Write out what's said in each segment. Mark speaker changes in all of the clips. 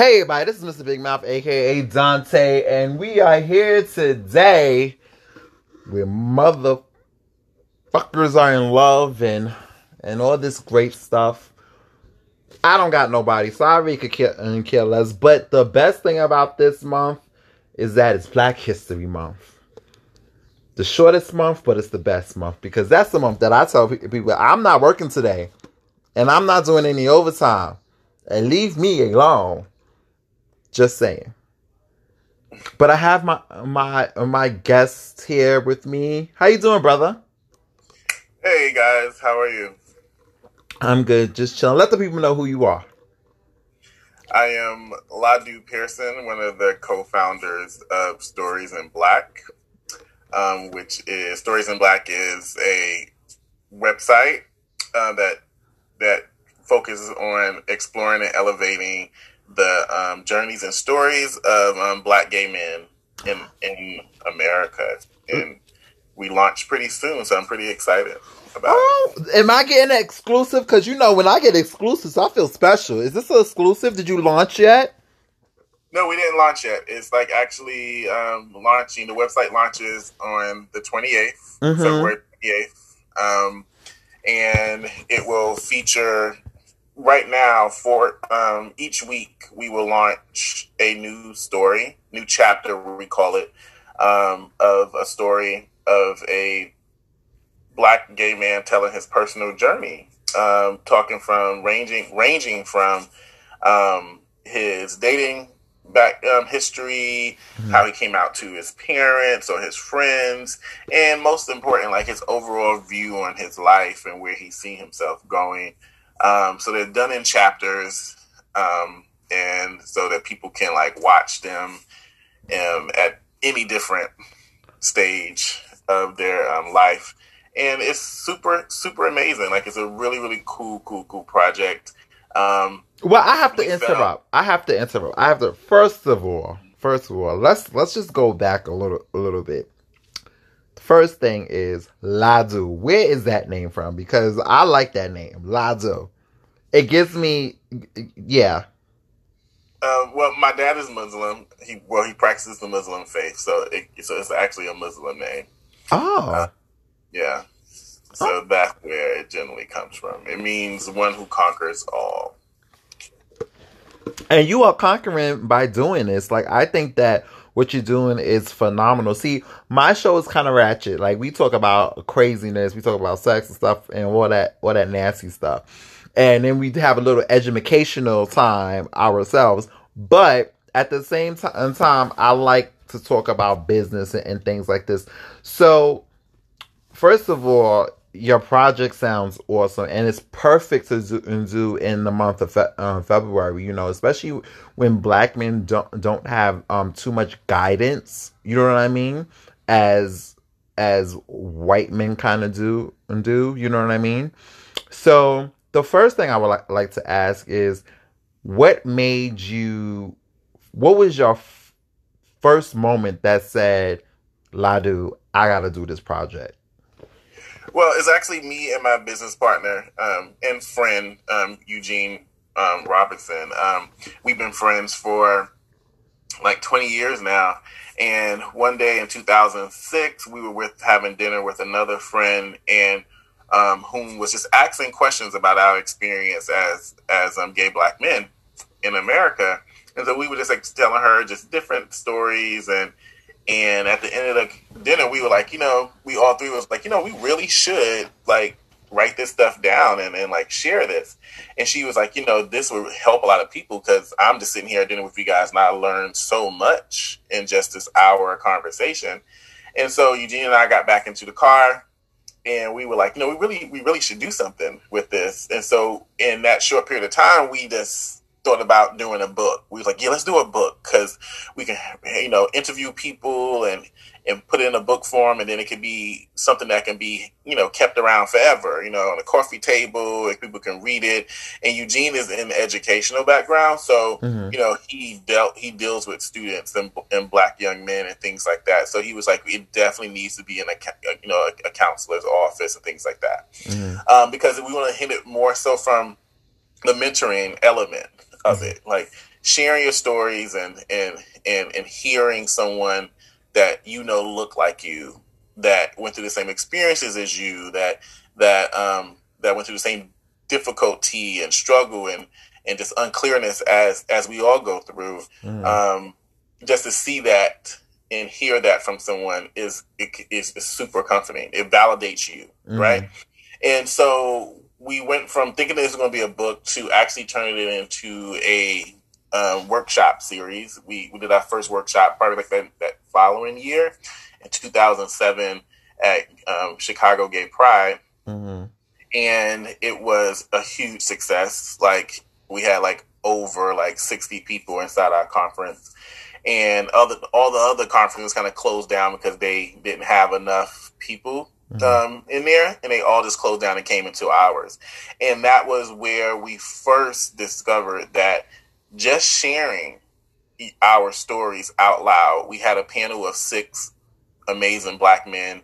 Speaker 1: Hey, everybody, this is Mr. Big Mouth, aka Dante, and we are here today with motherfuckers are in love and and all this great stuff. I don't got nobody, so I really could care, and care less. But the best thing about this month is that it's Black History Month. The shortest month, but it's the best month because that's the month that I tell people I'm not working today, and I'm not doing any overtime, and leave me alone. Just saying. But I have my my my guest here with me. How you doing, brother?
Speaker 2: Hey guys, how are you?
Speaker 1: I'm good, just chilling. Let the people know who you are.
Speaker 2: I am Ludu Pearson, one of the co-founders of Stories in Black, um, which is Stories in Black is a website uh, that that focuses on exploring and elevating the um, journeys and stories of um, Black gay men in in America, and we launch pretty soon, so I'm pretty excited about it.
Speaker 1: Oh, am I getting exclusive? Because you know, when I get exclusives, I feel special. Is this an exclusive? Did you launch yet?
Speaker 2: No, we didn't launch yet. It's like actually um, launching. The website launches on the 28th,
Speaker 1: Mhm.
Speaker 2: February 28th. Um, and it will feature right now for um, each week, we will launch a new story, new chapter, we call it, um, of a story of a black gay man telling his personal journey, um, talking from ranging ranging from um, his dating back um, history, how he came out to his parents or his friends, and most important, like his overall view on his life and where he see himself going. Um, so they're done in chapters, um, and so that people can like watch them um, at any different stage of their um, life. And it's super, super amazing. Like it's a really, really cool, cool, cool project. Um,
Speaker 1: Well, I have to interrupt. I have to interrupt. I have to. First of all, first of all, let's let's just go back a little a little bit. First thing is Ludu. Where is that name from? Because I like that name, Ludu. It gives me, yeah.
Speaker 2: Um, well, my dad is Muslim. He well, he practices the Muslim faith, so it, so it's actually a Muslim name.
Speaker 1: Oh,
Speaker 2: Yeah, so that's where it generally comes from. It means one who conquers all.
Speaker 1: and you are conquering by doing this. Like I think that what you're doing is phenomenal. See, my show is kind of ratchet. Like we talk about craziness, we talk about sex and stuff, and all that, all that nasty stuff. And then we have a little educational time ourselves. But at the same ti- time, I like to talk about business and, and things like this. So first of all, your project sounds awesome, and it's perfect to do, do in the month of fe- uh, February. You know, especially when black men don't don't have um too much guidance. You know what I mean? As as white men kind of do and do. You know what I mean? So the first thing I would like, like to ask is, what made you? What was your f- first moment that said, "Ludu, I got to do this project"?
Speaker 2: Well, it's actually me and my business partner um, and friend um, Eugene um, Robinson. Um, we've been friends for like 20 years now. And one day in 2006, we were with having dinner with another friend, and um, whom was just asking questions about our experience as as um, gay black men in America. And so we were just like telling her just different stories and and at the end of the dinner, we were like, you know, we all three was like, you know, we really should like write this stuff down and, and like share this. And she was like, you know, this would help a lot of people because I'm just sitting here at dinner with you guys and I learned so much in just this hour conversation. And so Eugene and I got back into the car and we were like, you know, we really, we really should do something with this. And so in that short period of time, we just thought about doing a book. We was like, yeah, let's do a book because we can, you know, interview people and and put it in a book form, and then it could be something that can be, you know, kept around forever. You know, on a coffee table, and people can read it. And Eugene is in the educational background, so
Speaker 1: Mhm.
Speaker 2: you know he dealt he deals with students and, and black young men and things like that. So he was like, it definitely needs to be in a you know a, a counselor's office and things like that
Speaker 1: Mhm.
Speaker 2: um, because we want to hit it more so from the mentoring element of it. Like sharing your stories and and and and hearing someone that you know look like you that went through the same experiences as you that that um that went through the same difficulty and struggle and and just unclearness as as we all go through mm. um just to see that and hear that from someone is is, is super comforting it validates you mm. right and so we went from thinking this was going to be a book to actually turning it into a um, workshop series. We, we did our first workshop probably like that, that following year in 2007 at um, Chicago Gay Pride. Mm-hmm. And it was a huge success. Like we had like over like 60 people inside our conference. And other all the other conferences kind of closed down because they didn't have enough people mm-hmm. um, in there, and they all just closed down and came into ours. And that was where we first discovered that just sharing our stories out loud. We had a panel of six amazing black men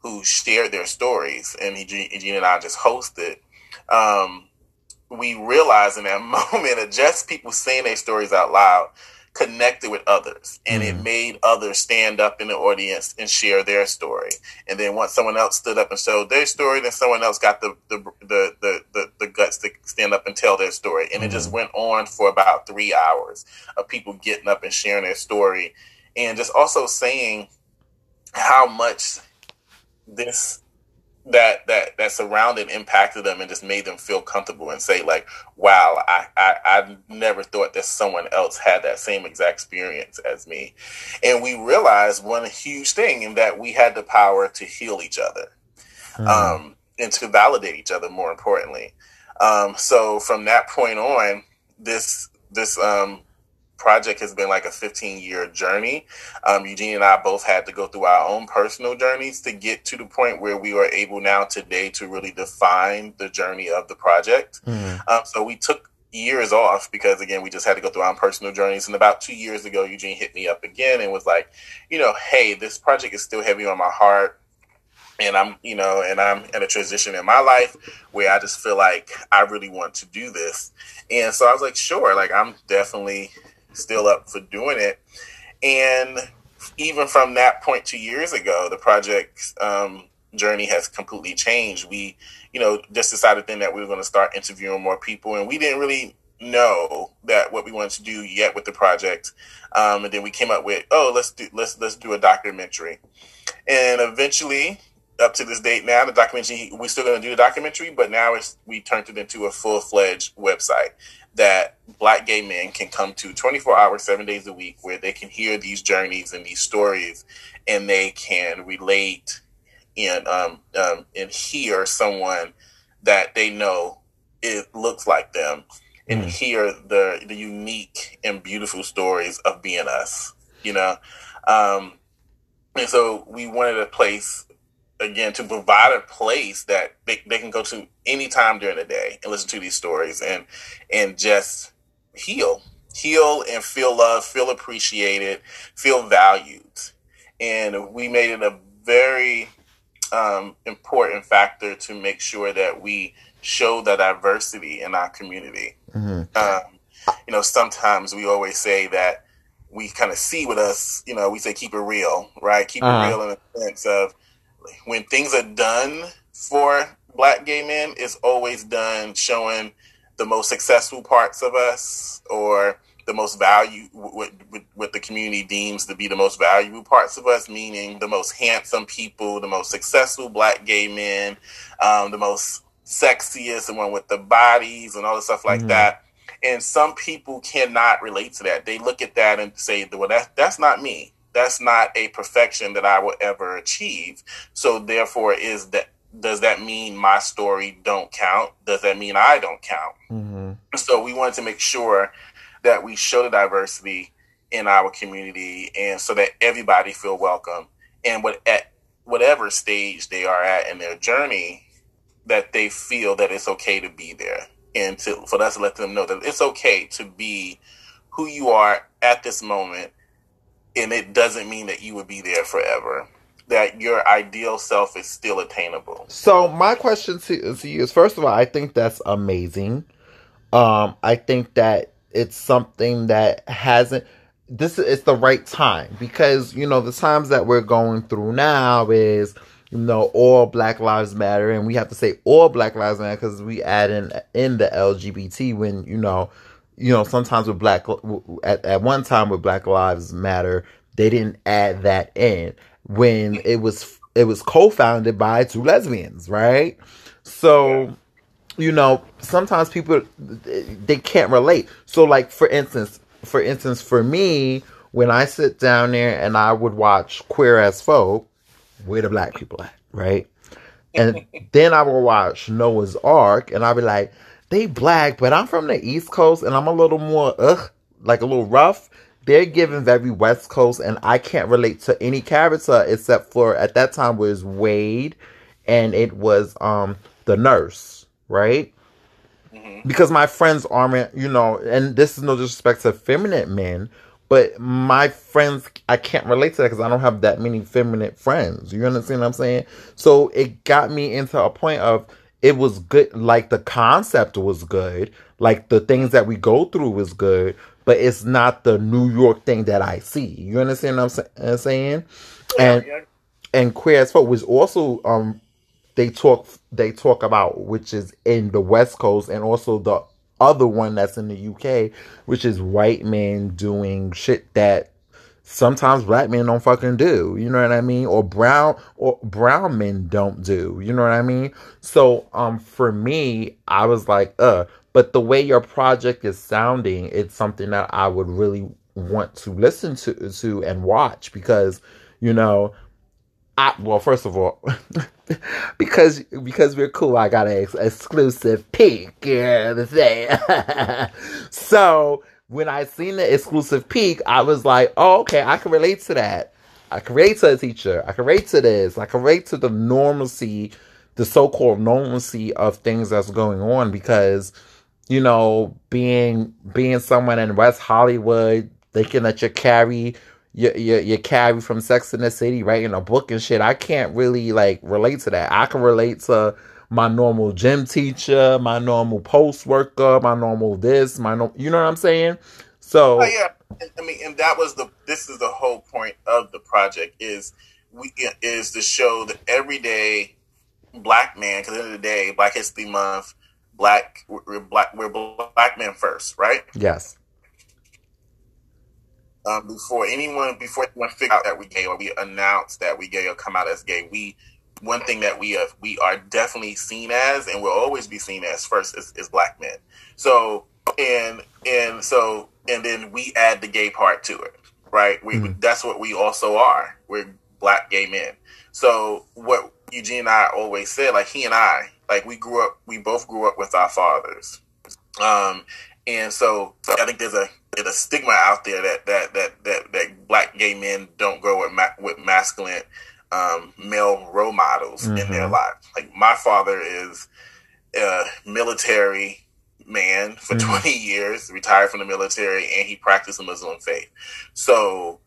Speaker 2: who shared their stories, and Eugene and I just hosted. Um, we realized in that moment that just people saying their stories out loud connected with others and mm-hmm. it made others stand up in the audience and share their story and then once someone else stood up and showed their story then someone else got the the the the, the, the guts to stand up and tell their story and mm-hmm. it just mm-hmm. went on for about three hours of people getting up and sharing their story and just also saying how much this that that that surrounded impacted them and just made them feel comfortable and say like wow I, I i never thought that someone else had that same exact experience as me and we realized one huge thing in that we had the power to heal each other mm. um and to validate each other more importantly um so from that point on this this um project has been like a 15 year journey. Um, Eugene and I both had to go through our own personal journeys to get to the point where we are able now today to really define the journey of the project. Mm. Um, so we took years off because again we just had to go through our own personal journeys and about two years ago eugene hit me up again and was like you know hey this project is still heavy on my heart and i'm you know and i'm in a transition in my life where i just feel like i really want to do this and so i was like sure like i'm definitely still up for doing it. And even from that point two years ago, the project um, journey has completely changed. We, you know, just decided then that we were going to start interviewing more people, and we didn't really know that what we wanted to do yet with the project. Um, and then we came up with, oh, let's do let's let's do a documentary, and eventually. Up to this date now, the documentary we're still going to do the documentary, but now it's we turned it into a full fledged website that black gay men can come to 24 hours, seven days a week, where they can hear these journeys and these stories, and they can relate and um, um, and hear someone that they know it looks like them, and mm. hear the the unique and beautiful stories of being us. You know, um, and so we wanted a place again to provide a place that they, they can go to anytime during the day and listen to these stories and and just heal heal and feel love feel appreciated feel valued and we made it a very um, important factor to make sure that we show the diversity in our community mm-hmm. um, you know sometimes we always say that we kind of see with us you know we say keep it real right keep uh-huh. it real in the sense of when things are done for black gay men, it's always done showing the most successful parts of us or the most value what, what the community deems to be the most valuable parts of us meaning the most handsome people the most successful black gay men um, the most sexiest the one with the bodies and all the stuff like mm-hmm. that. And some people cannot relate to that. They look at that and say well that, that's not me that's not a perfection that I will ever achieve. So therefore, is that does that mean my story don't count? Does that mean I don't count? Mm-hmm. So we wanted to make sure that we show the diversity in our community, and so that everybody feel welcome, and what at whatever stage they are at in their journey, that they feel that it's okay to be there, and to for us to let them know that it's okay to be who you are at this moment and it doesn't mean that you would be there forever. That your ideal self is still attainable.
Speaker 1: So my question to, to you is: first of all, I think that's amazing. Um, I think that it's something that hasn't this is the right time because you know the times that we're going through now is you know all black lives matter and we have to say all black lives matter because we add in in the lgbt when you know you know sometimes with black at, at one time with black lives matter they didn't add that in when it was it was co-founded by two lesbians right? So you know sometimes people they can't relate. So like for instance for instance, for me, when I sit down there and I would watch Queer as Folk, where the black people at, right? And then I will watch Noah's Arc, and I'll be like, they black, but I'm from the East Coast, and I'm a little more ugh, like a little rough. They're given very West Coast, and I can't relate to any character except for at that time was Wade, and it was um the nurse, right? because my friends aren't, you know, and this is no disrespect to feminine men, but my friends, I can't relate to that because I don't have that many feminine friends. You understand what I'm saying? So it got me into a point of it was good, like the concept was good, like the things that we go through was good, but it's not the New York thing that I see. You understand what I'm saying? And and queer as folk was also um they talk they talk about, which is in the West Coast, and also the other one that's in the UK, which is white men doing shit that sometimes black men don't fucking do. You know what I mean? Or brown or brown men don't do. You know what I mean? So um for me, I was like, uh, but the way your project is sounding, it's something that I would really want to listen to to and watch because, you know, I well, first of all, because because we're cool, I got an ex- exclusive peek. Yeah, the thing. so when I seen the exclusive peek, I was like, oh, okay, I can relate to that. I can relate to a teacher. I can relate to this. I can relate to the normalcy, the so-called normalcy of things that's going on because, you know, being being someone in West Hollywood, thinking that you carry your, your, your Carrie from Sex in the City writing a book and shit. I can't really like relate to that. I can relate to my normal gym teacher, my normal post worker, my normal this, my no, you know what I'm saying? So
Speaker 2: oh, yeah, I mean, and that was the this is the whole point of the project is we is to show the everyday black man. Because at the end of the day, Black History Month, black we're black we're black men first, right?
Speaker 1: Yes
Speaker 2: um, before anyone before anyone figure out that we gay or we announce that we gay or come out as gay, we one thing that we have, we are definitely seen as and will always be seen as first is, is black men. So and and so and then we add the gay part to it, right? We mm-hmm. that's what we also are. We're black gay men. So what Eugene and I always said, like he and I, like we grew up, we both grew up with our fathers. Um, and so I think there's a there's a stigma out there that that that that, that black gay men don't grow with ma- with masculine um, male role models mm-hmm. in their mm-hmm. lives. Like my father is a military man for mm-hmm. 20 years, retired from the military, and he practiced the Muslim faith. So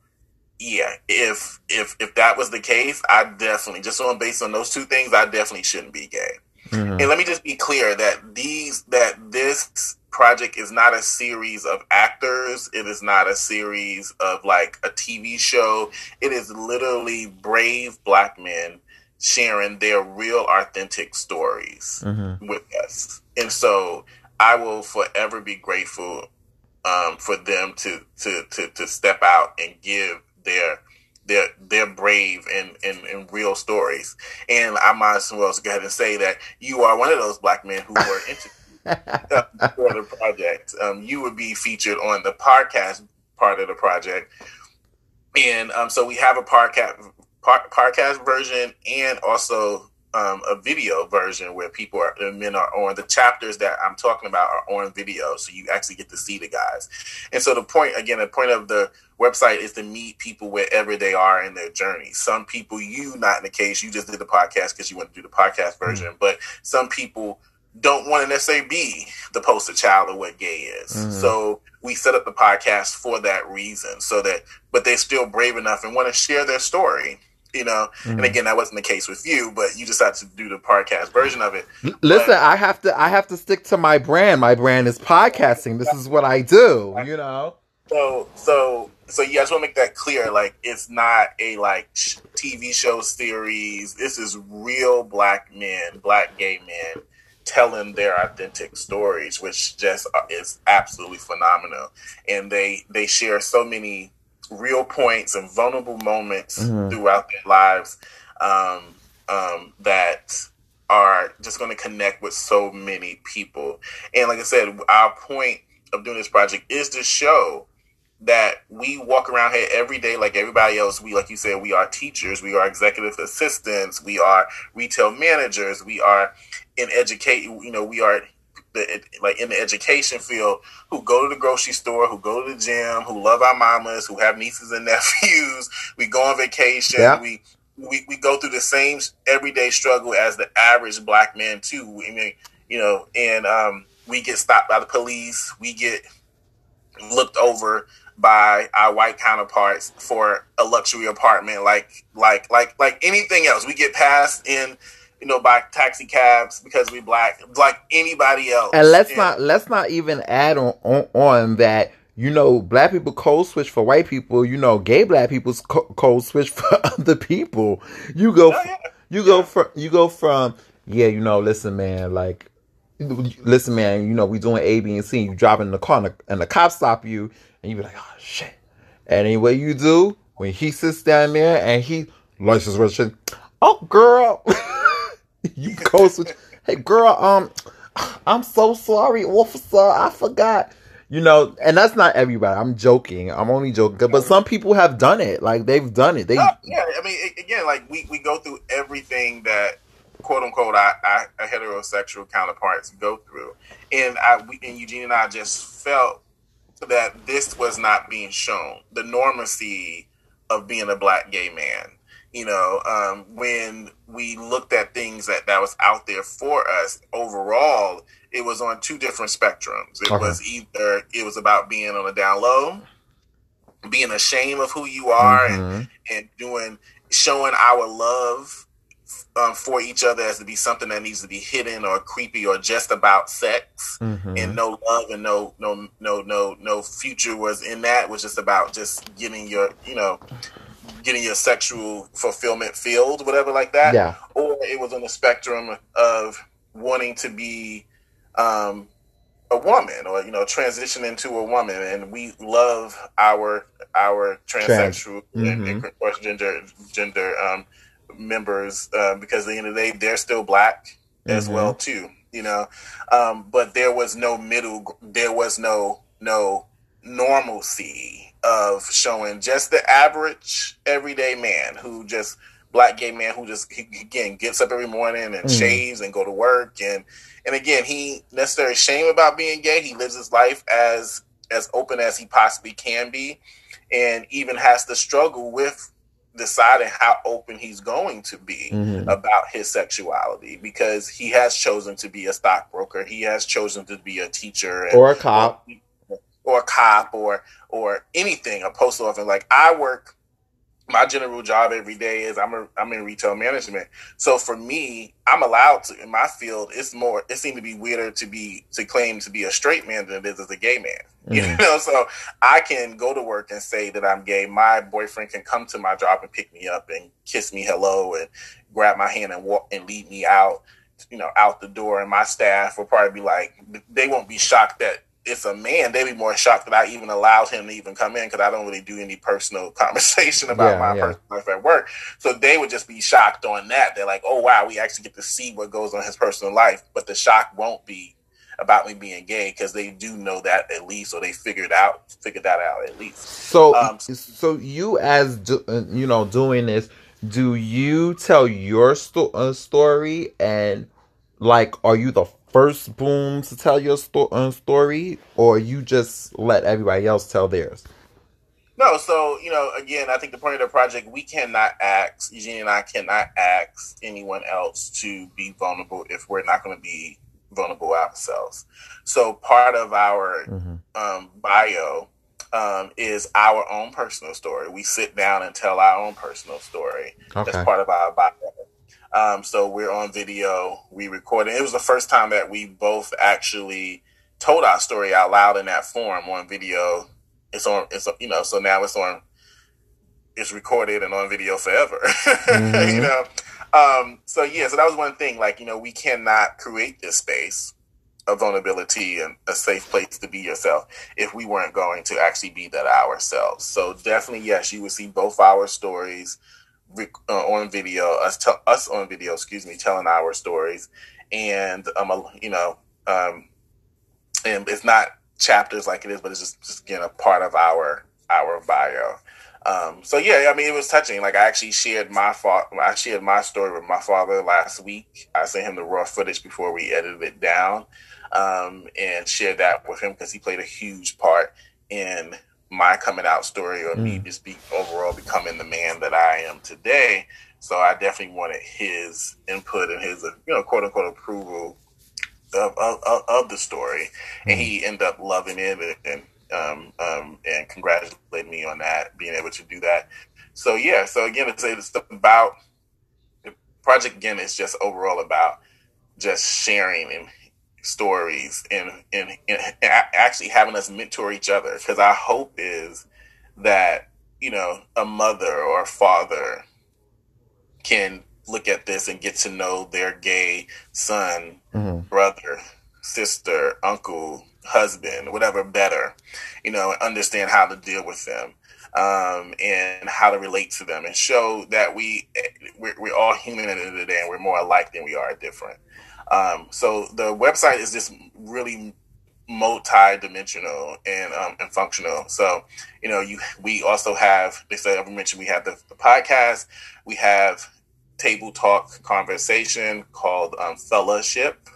Speaker 2: yeah, if if if that was the case, I definitely just on based on those two things, I definitely shouldn't be gay. Mm-hmm. And let me just be clear that these that this project is not a series of actors. It is not a series of like a TV show. It is literally brave black men sharing their real authentic stories mm-hmm. with us. And so I will forever be grateful um, for them to, to, to, to step out and give their they're they're brave and, and, and real stories. And I might as well go ahead and say that you are one of those black men who were interested for the project. Um, you would be featured on the podcast part of the project, and um, so we have a podcast par- podcast version and also um, a video version where people are men are on the chapters that I'm talking about are on video, so you actually get to see the guys. And so the point again, the point of the website is to meet people wherever they are in their journey. Some people, you not in the case, you just did the podcast because you want to do the podcast version, mm-hmm. but some people don't want to necessarily be the poster child of what gay is. Mm-hmm. So we set up the podcast for that reason, so that but they're still brave enough and want to share their story you know. Mm-hmm. And again, that wasn't the case with you, but you decided to do the podcast version of it.
Speaker 1: Listen, but, I have to I have to stick to my brand. My brand is podcasting. This is what I do, you know.
Speaker 2: So so so yeah, I just want to make that clear. Like, it's not a like TV show series. This is real black men, black gay men telling their authentic stories, which just uh, is absolutely phenomenal. And they they share so many real points and vulnerable moments mm-hmm. throughout their lives um, um, that are just going to connect with so many people. And like I said, our point of doing this project is to show that we walk around here every day like everybody else. We, like you said, we are teachers, we are executive assistants, we are retail managers, we are in educate. You know, we are the, like in the education field who go to the grocery store, who go to the gym, who love our mamas, who have nieces and nephews. We go on vacation. Yeah. We, we we go through the same everyday struggle as the average black man too. I mean, you know, and um, we get stopped by the police. We get looked over by our white counterparts for a luxury apartment, like like like like anything else. We get passed in you know, by taxi cabs because we black, like anybody else.
Speaker 1: And let's not let's not even add on, on, on that. You know, black people code switch for white people. You know, gay black people's co- code switch for other people. You go, oh, yeah. you go from you go from yeah. You know, listen, man, like. Listen, man. You know we doing A, B, and C. You drop in the car, and the, and the cops stop you, and you be like, "Oh shit!" Anyway, you do when he sits down there and he license registration. Oh, girl. you go switch. Hey, girl, um, I'm so sorry, officer. I forgot. You know, and that's not everybody. I'm joking. I'm only joking. But some people have done it. Like they've done it. They
Speaker 2: oh, yeah. I mean, again, like we, we go through everything that quote unquote our, our heterosexual counterparts go through, and I we, and Eugene and I just felt that this was not being shown. The normacy of being a black gay man you know, um, when we looked at things that, that was out there for us overall, it was on two different spectrums. It okay. was either it was about being on a down low, being ashamed of who you are, mm-hmm. and and doing showing our love um, for each other as to be something that needs to be hidden or creepy or just about sex mm-hmm. and no love and no no no no no future was in that was just about just getting your you know getting your sexual fulfillment filled, whatever like that.
Speaker 1: Yeah.
Speaker 2: Or it was on the spectrum of wanting to be um, a woman or you know transition into a woman, and we love our our transsexual Trans. mm-hmm. and, and gender gender um, members uh, because at the end of the day they're still black mm-hmm. as well too. You know, um, but there was no middle. There was no no normalcy of showing just the average everyday man who just black gay man who just he, again gets up every morning and mm. shaves and go to work and and again he necessarily shame about being gay he lives his life as as open as he possibly can be and even has to struggle with deciding how open he's going to be mm-hmm. about his sexuality because he has chosen to be a stockbroker he has chosen to be a teacher
Speaker 1: and, or a cop
Speaker 2: or a cop or or anything, a postal office. Like I work my general job every day is I'm a, I'm in retail management. So for me, I'm allowed to in my field. It's more. It seemed to be weirder to be to claim to be a straight man than it is as a gay man. Mm-hmm. You know, so I can go to work and say that I'm gay. My boyfriend can come to my job and pick me up and kiss me hello and grab my hand and walk and lead me out. You know, out the door, and my staff will probably be like, they won't be shocked that it's a man, they'd be more shocked that I even allowed him to even come in because I don't really do any personal conversation about yeah, my yeah. personal life at work. So they would just be shocked on that. They're like, "Oh wow, we actually get to see what goes on his personal life," but the shock won't be about me being gay because they do know that at least, or they figured out figured that out at least.
Speaker 1: So, um, so you as do, uh, you know doing this, do you tell your sto- uh, story and like, are you the first boom to tell your sto- uh, story, or you just let everybody else tell theirs?
Speaker 2: No, so you know, again, I think the point of the project, we cannot ask Eugene and I cannot ask anyone else to be vulnerable if we're not going to be vulnerable ourselves. So part of our mm-hmm. um, bio um, is our own personal story. We sit down and tell our own personal story.
Speaker 1: Okay.
Speaker 2: That's part of our bio. Um, so we're on video. We recorded. It was the first time that we both actually told our story out loud in that form on video. It's on. It's you know. So now it's on. It's recorded and on video forever.
Speaker 1: Mhm.
Speaker 2: you know. Um, so yeah. So that was one thing. Like you know, we cannot create this space of vulnerability and a safe place to be yourself if we weren't going to actually be that ourselves. So definitely, yes, you would see both our stories uh, on video, us us on video, excuse me, telling our stories, and um, you know, um, and it's not chapters like it is, but it's just just again a part of our our bio. Um, so yeah, I mean, it was touching. Like I actually shared my fa- I shared my story with my father last week. I sent him the raw footage before we edited it down, um, and shared that with him because he played a huge part in my coming out story or me just be overall becoming the man that I am today. So I definitely wanted his input and his, you know, quote unquote approval of, of, of- the story, and he ended up loving it and um, um, and congratulated me on that, being able to do that. So yeah, so again, it's, it's about the project. Again, is just overall about just sharing and stories and and, and a- actually having us mentor each other. Because our hope is that you know a mother or a father can look at this and get to know their gay son
Speaker 1: Mhm.
Speaker 2: brother, sister, uncle, husband, whatever better, you know, and understand how to deal with them um, and how to relate to them and show that we we're, we're all human at the end of the day and we're more alike than we are different. Um, so the website is just really multi-dimensional and um, and functional. So you know, you we also have. They said I mentioned we have the, the podcast. We have table talk conversation called um, fellowship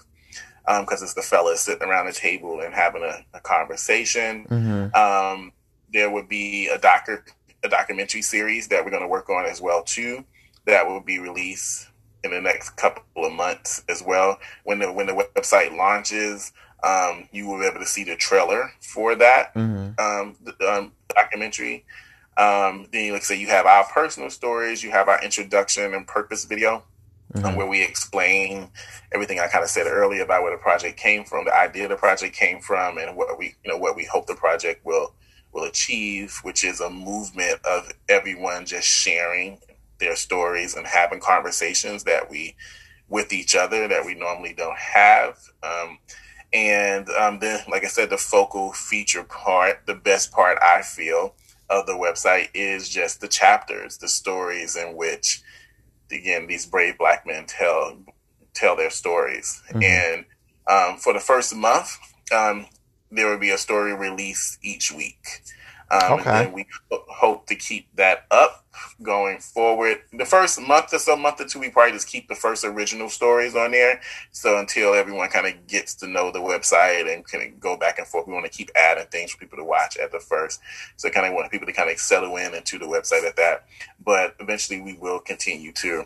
Speaker 2: because it's the fellas sitting around the table and having a, a conversation.
Speaker 1: Mhm.
Speaker 2: Um, there would be a docu- a documentary series that we're going to work on as well too. That will be released in the next couple of months as well. When the when the website launches, um, you will be able to see the trailer for that
Speaker 1: Mhm.
Speaker 2: um, um, documentary. Um, then, like I say, you have our personal stories, you have our introduction and purpose video, um,
Speaker 1: Mhm.
Speaker 2: where we explain everything I kind of said earlier about where the project came from, the idea the project came from, and what we, you know, what we hope the project will will achieve, which is a movement of everyone just sharing their stories and having conversations that we with each other that we normally don't have. Um, and um, then, like I said, the focal feature part, the best part I feel of the website is just the chapters, the stories in which, again, these brave black men tell tell their stories.
Speaker 1: Mhm.
Speaker 2: And um, for the first month, um, there will be a story released each week. Um,
Speaker 1: Okay.
Speaker 2: And we hope to keep that up going forward. The first month or so, month or two, we probably just keep the first original stories on there. So until everyone kind of gets to know the website and can go back and forth, we want to keep adding things for people to watch at the first. So kind of want people to kind of settle in into the website at that. But eventually, we will continue to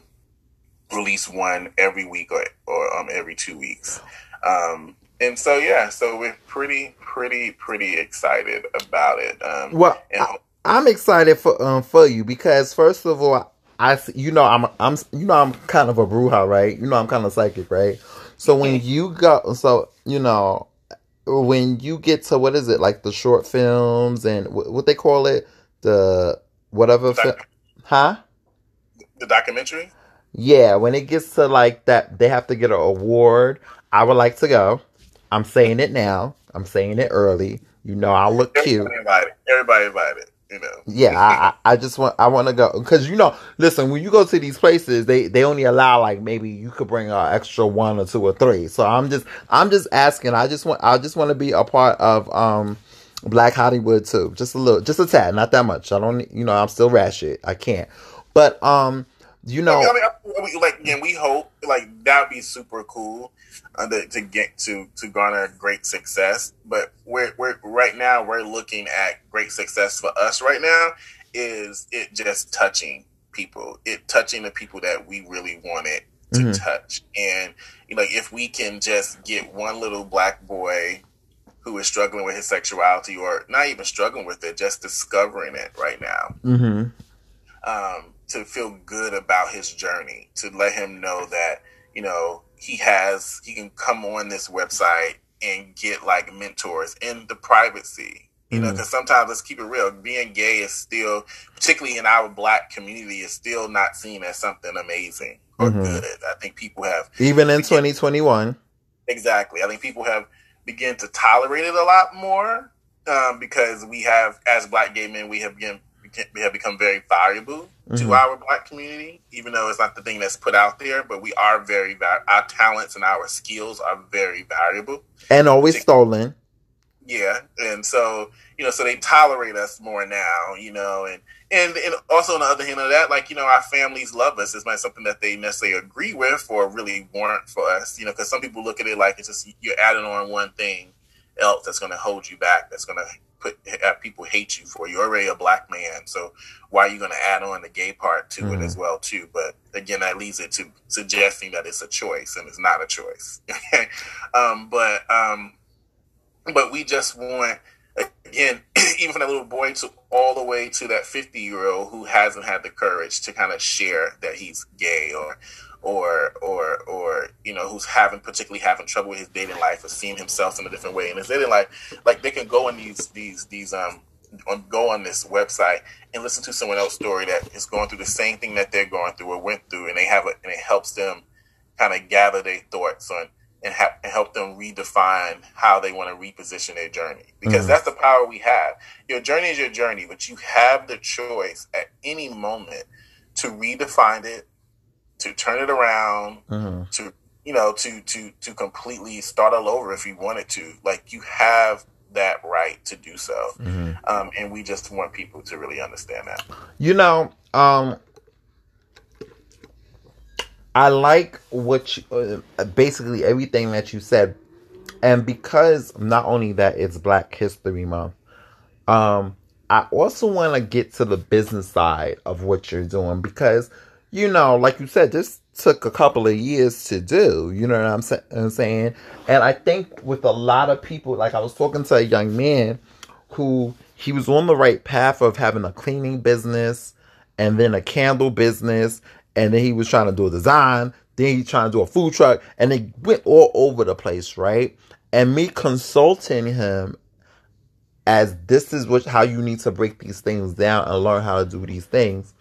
Speaker 2: release one every week or, or um, every two weeks. Um, and so yeah, so we're pretty, pretty, pretty excited about it. Um,
Speaker 1: Well,
Speaker 2: and
Speaker 1: I, I'm excited for um for you because first of all, I you know I'm I'm you know I'm kind of a bruja, right? You know I'm kind of psychic, right? So when you go, so you know when you get to what is it like the short films and wh- what they call it the whatever, fi-
Speaker 2: Doc-
Speaker 1: huh?
Speaker 2: the documentary.
Speaker 1: Yeah, when it gets to like that, they have to get an award. I would like to go. I'm saying it now. I'm saying it early. You know, I'll look cute.
Speaker 2: Everybody invited. Everybody invited. You know.
Speaker 1: Yeah, I, I I just want I want to go because you know, listen, when you go to these places, they they only allow like maybe you could bring an extra one or two or three. So I'm just I'm just asking. I just want I just want to be a part of um Black Hollywood too, just a little, just a tad, not that much. I don't, you know, I'm still ratchet. I can't, but um, you know,
Speaker 2: I mean, I mean, like again, we hope like that'd be super cool uh, to, to get to to garner great success. But we're we're right now we're looking at great success for us right now is it just touching people, it touching the people that we really wanted to
Speaker 1: Mhm.
Speaker 2: touch, and you know, if we can just get one little black boy who is struggling with his sexuality or not even struggling with it, just discovering it right now.
Speaker 1: Mm-hmm.
Speaker 2: Um, to feel good about his journey, to let him know that, you know, he has, he can come on this website and get like mentors in the privacy. You know,
Speaker 1: Mhm.
Speaker 2: because sometimes let's keep it real. Being gay is still, particularly in our black community, is still not seen as something amazing or
Speaker 1: Mhm.
Speaker 2: good. I think people have
Speaker 1: Even in 2021.
Speaker 2: Exactly. I think people have begun to tolerate it a lot more um, because we have, as black gay men, we have been we have become very valuable to
Speaker 1: Mhm.
Speaker 2: our black community. Even though it's not the thing that's put out there, but we are very our talents and our skills are very valuable.
Speaker 1: And always stolen.
Speaker 2: Yeah, and so you know, so they tolerate us more now, you know, and and and also on the other hand of that, like you know, our families love us. It's not something that they necessarily agree with or really warrant for us, you know, because some people look at it like it's just you're adding on one thing else that's going to hold you back. That's going to put have people hate you for. You're already a black man, so why are you going to add on the gay part to it
Speaker 1: Mhm.
Speaker 2: as well too? But again, that leads it to suggesting that it's a choice, and it's not a choice. um, but um, but we just want again even from that little boy to all the way to that 50 year old who hasn't had the courage to kind of share that he's gay or or or or you know who's having particularly having trouble with his dating life or seeing himself in a different way. In his dating life like they can go on these these these um on, go on this website and listen to someone else's story that is going through the same thing that they're going through or went through and they have a, and it helps them kind of gather their thoughts on and, ha- and help them redefine how they want to reposition their journey. Because
Speaker 1: Mhm.
Speaker 2: that's the power we have. Your journey is your journey but you have the choice at any moment to redefine it to turn it around
Speaker 1: hmm
Speaker 2: to you know to to to completely start all over if you wanted to. Like you have that right to do so.
Speaker 1: Hmm
Speaker 2: um, and we just want people to really understand that.
Speaker 1: You know, um, I like what you, uh, basically everything that you said, and because not only that it's Black History Month, um, I also want to get to the business side of what you're doing because you know, like you said, this took a couple of years to do. You know what I'm, sa- I'm saying? And I think with a lot of people, like I was talking to a young man who he was on the right path of having a cleaning business and then a candle business and then he was trying to do a design then he trying to do a food truck and they went all over the place right and me consulting him as this is what how you need to break these things down and learn how to do these things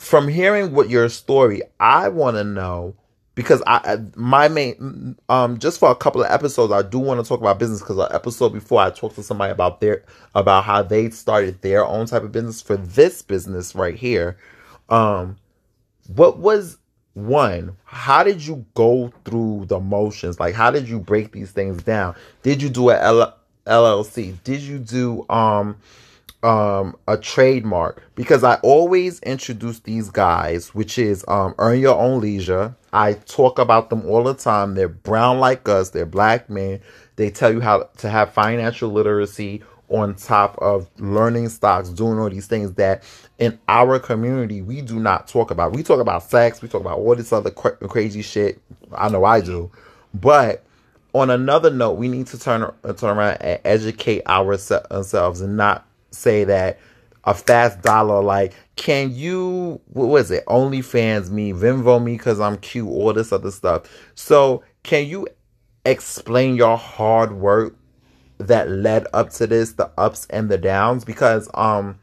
Speaker 1: from hearing what your story i want to know because I my main um just for a couple of episodes I do want to talk about business because an episode before I talked to somebody about their about how they started their own type of business for this business right here. Um what was one how did you go through the motions? Like how did you break these things down? Did you do a L- llc did you do um um a trademark because I always introduce these guys, which is um earn your own leisure. I talk about them all the time. They're brown like us, they're black men. They tell you how to have financial literacy on top of learning stocks, doing all these things that in our community we do not talk about. We talk about sex, we talk about all this other cra- crazy shit. I know I do. But on another note, we need to turn uh, turn around and educate ourselves and not say that a fast dollar like can you what was it OnlyFans me Venmo me because I'm cute all this other stuff. So can you explain your hard work that led up to this, the ups and the downs? Because um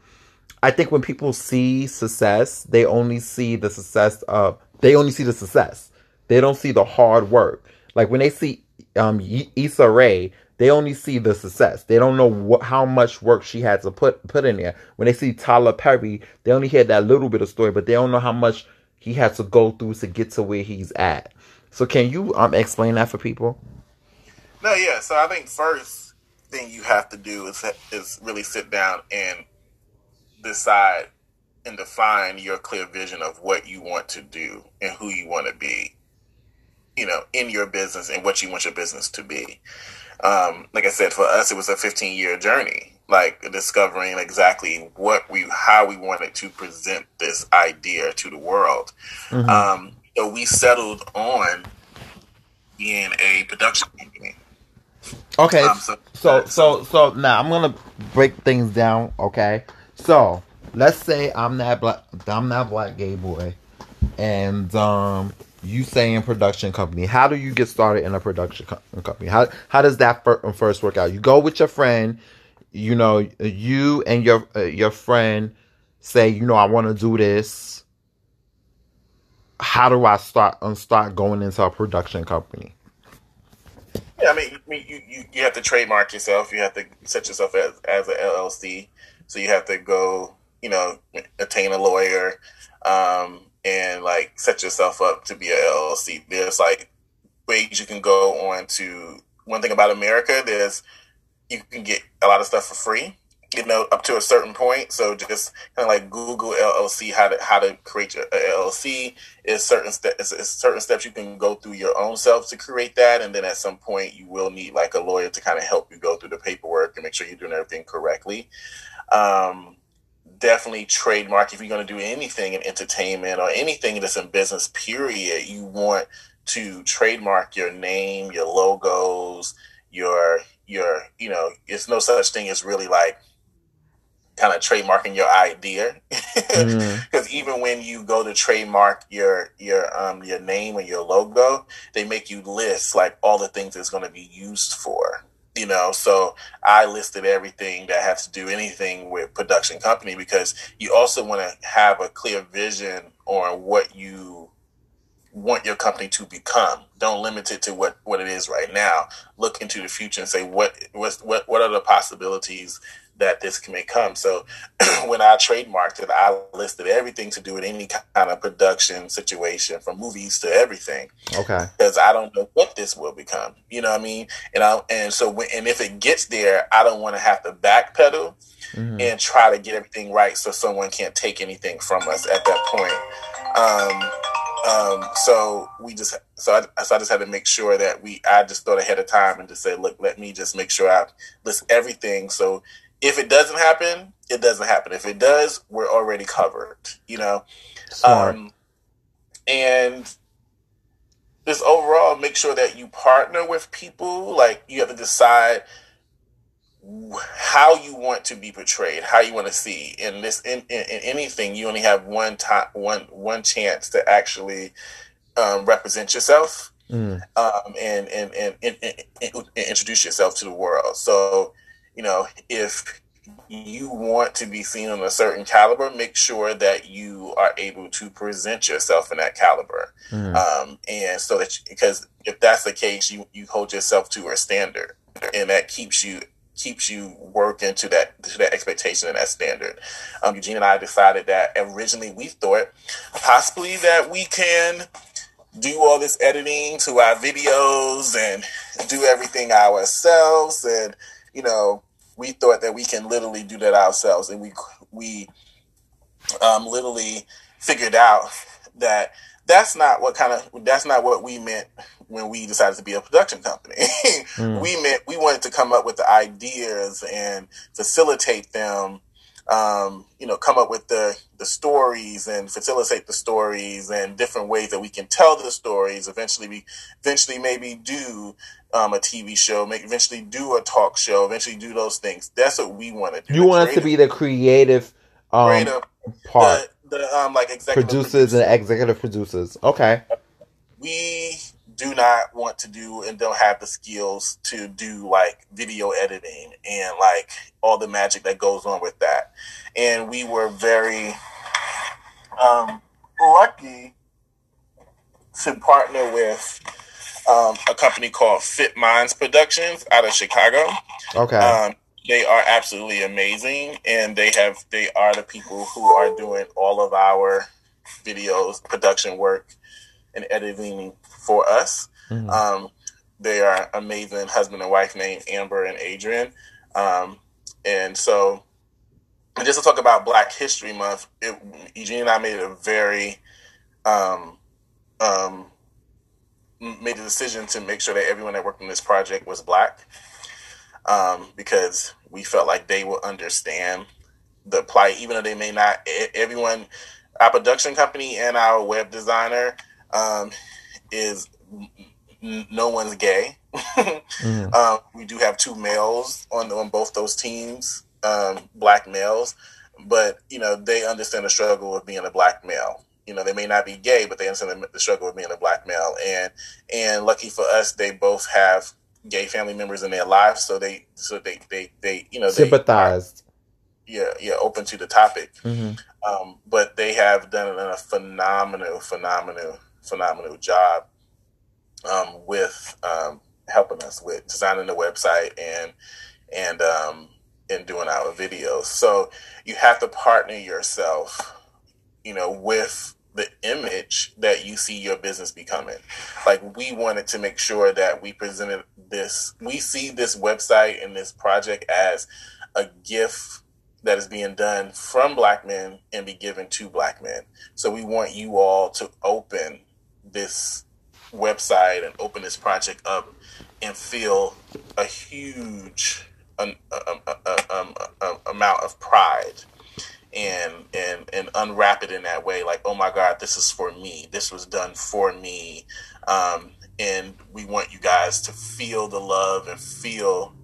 Speaker 1: I think when people see success, they only see the success of they only see the success. They don't see the hard work. Like when they see um Issa Rae, they only see the success. They don't know what how much work she had to put put in there. When they see Tyler Perry, they only hear that little bit of story, but they don't know how much he had to go through to get to where he's at. So can you um explain that for people?
Speaker 2: No, yeah. So I think first thing you have to do is is really sit down and decide and define your clear vision of what you want to do and who you want to be. You know, in your business and what you want your business to be. Um, like I said, for us, it was a 15 year journey, like discovering exactly what we, how we wanted to present this idea to the world.
Speaker 1: Mhm.
Speaker 2: Um, so we settled on being a production company
Speaker 1: Okay, um, so, so so so now I'm gonna break things down. Okay, so let's say I'm that black I'm that black gay boy, and um you say in production company. How do you get started in a production co- company? How how does that first work out? You go with your friend. You know, you and your uh, your friend say, you know, I want to do this. How do I start um, start going into a production company?
Speaker 2: Yeah, I mean, you, you, you have to trademark yourself. You have to set yourself as as an LLC. So you have to go, you know, attain a lawyer. Um, and like set yourself up to be a LLC. There's like ways you can go on to one thing about America. There's you can get a lot of stuff for free, you know, up to a certain point. So just kind of like Google LLC, how to how to create your LLC is certain steps. certain steps you can go through your own self to create that, and then at some point you will need like a lawyer to kind of help you go through the paperwork and make sure you're doing everything correctly. Um, definitely trademark if you're going to do anything in entertainment or anything that's in business period. You want to trademark your name your logos your your you know it's no such thing as really like kind of trademarking your idea. Because mm-hmm. even when you go to trademark your your um your name or your logo they make you list like all the things it's going to be used for you know so i listed everything that has to do anything with production company because you also want to have a clear vision on what you want your company to become. Don't limit it to what what it is right now. Look into the future and say what what what are the possibilities that this can become. So when I trademarked it, I listed everything to do with any kind of production situation, from movies to everything.
Speaker 1: Okay.
Speaker 2: Because I don't know what this will become. You know what I mean? And I and so when, and if it gets there, I don't want to have to backpedal mm-hmm. and try to get everything right so someone can't take anything from us at that point. Um, um, so we just so I, so I just had to make sure that we I just thought ahead of time and just say, look, let me just make sure I list everything so if it doesn't happen, it doesn't happen. If it does, we're already covered, you know? Smart. Um, and just overall, make sure that you partner with people. Like, you have to decide how you want to be portrayed, how you want to see in this in, in, in anything. You only have one time, one one chance to actually um, represent yourself mm. um, and, and, and, and introduce yourself to the world. So you know, if you want to be seen on a certain caliber, make sure that you are able to present yourself in that caliber. Mm. Um, and so that, because if that's the case, you, you hold yourself to a standard and that keeps you keeps you working to that to that expectation and that standard. Um, Eugene and I decided that originally we thought possibly that we can do all this editing to our videos and do everything ourselves and you know we thought that we can literally do that ourselves, and we we um, literally figured out that that's not what kind of that's not what we meant when we decided to be a production company. mm. We meant we wanted to come up with the ideas and facilitate them. Um, you know, come up with the the stories and facilitate the stories and different ways that we can tell the stories. Eventually, we eventually maybe do um, a TV show, make eventually do a talk show, eventually do those things. That's what we want to do.
Speaker 1: You want us to be the creative, um, creative part,
Speaker 2: the, the um, like
Speaker 1: executive producers, producers and executive producers. Okay,
Speaker 2: we do not want to do and don't have the skills to do like video editing and like all the magic that goes on with that. And we were very um, lucky to partner with um, a company called Fit Minds Productions out of Chicago.
Speaker 1: Okay.
Speaker 2: Um, they are absolutely amazing, and they have they are the people who are doing all of our videos, production work, and editing for us. Mm-hmm. Um, they are amazing husband and wife named Amber and Adrian, um, and so just to talk about Black History Month, it, Eugene and I made a very um, um, made the decision to make sure that everyone that worked on this project was black um, because we felt like they would understand the plight, even though they may not. Everyone, our production company and our web designer um, is no one's gay. mm-hmm. um, we do have two males on on both those teams, um, black males, but you know they understand the struggle of being a black male. You know they may not be gay, but they understand the, struggle of being a black male. And and lucky for us, they both have gay family members in their lives, so they so they they they you know
Speaker 1: sympathized.
Speaker 2: yeah, yeah, open to the topic. Mm-hmm. Um, but they have done a phenomenal, phenomenal, phenomenal job um, with um, helping us with designing the website and and um, and doing our videos. So you have to partner yourself, you know, with the image that you see your business becoming. Like we wanted to make sure that we presented this, we see this website and this project as a gift that is being done from black men and be given to black men. So we want you all to open this website and open this project up and feel a huge um, um, amount of pride and and and unwrap it in that way like oh my god this is for me. This was done for me. Um, and we want you guys to feel the love and feel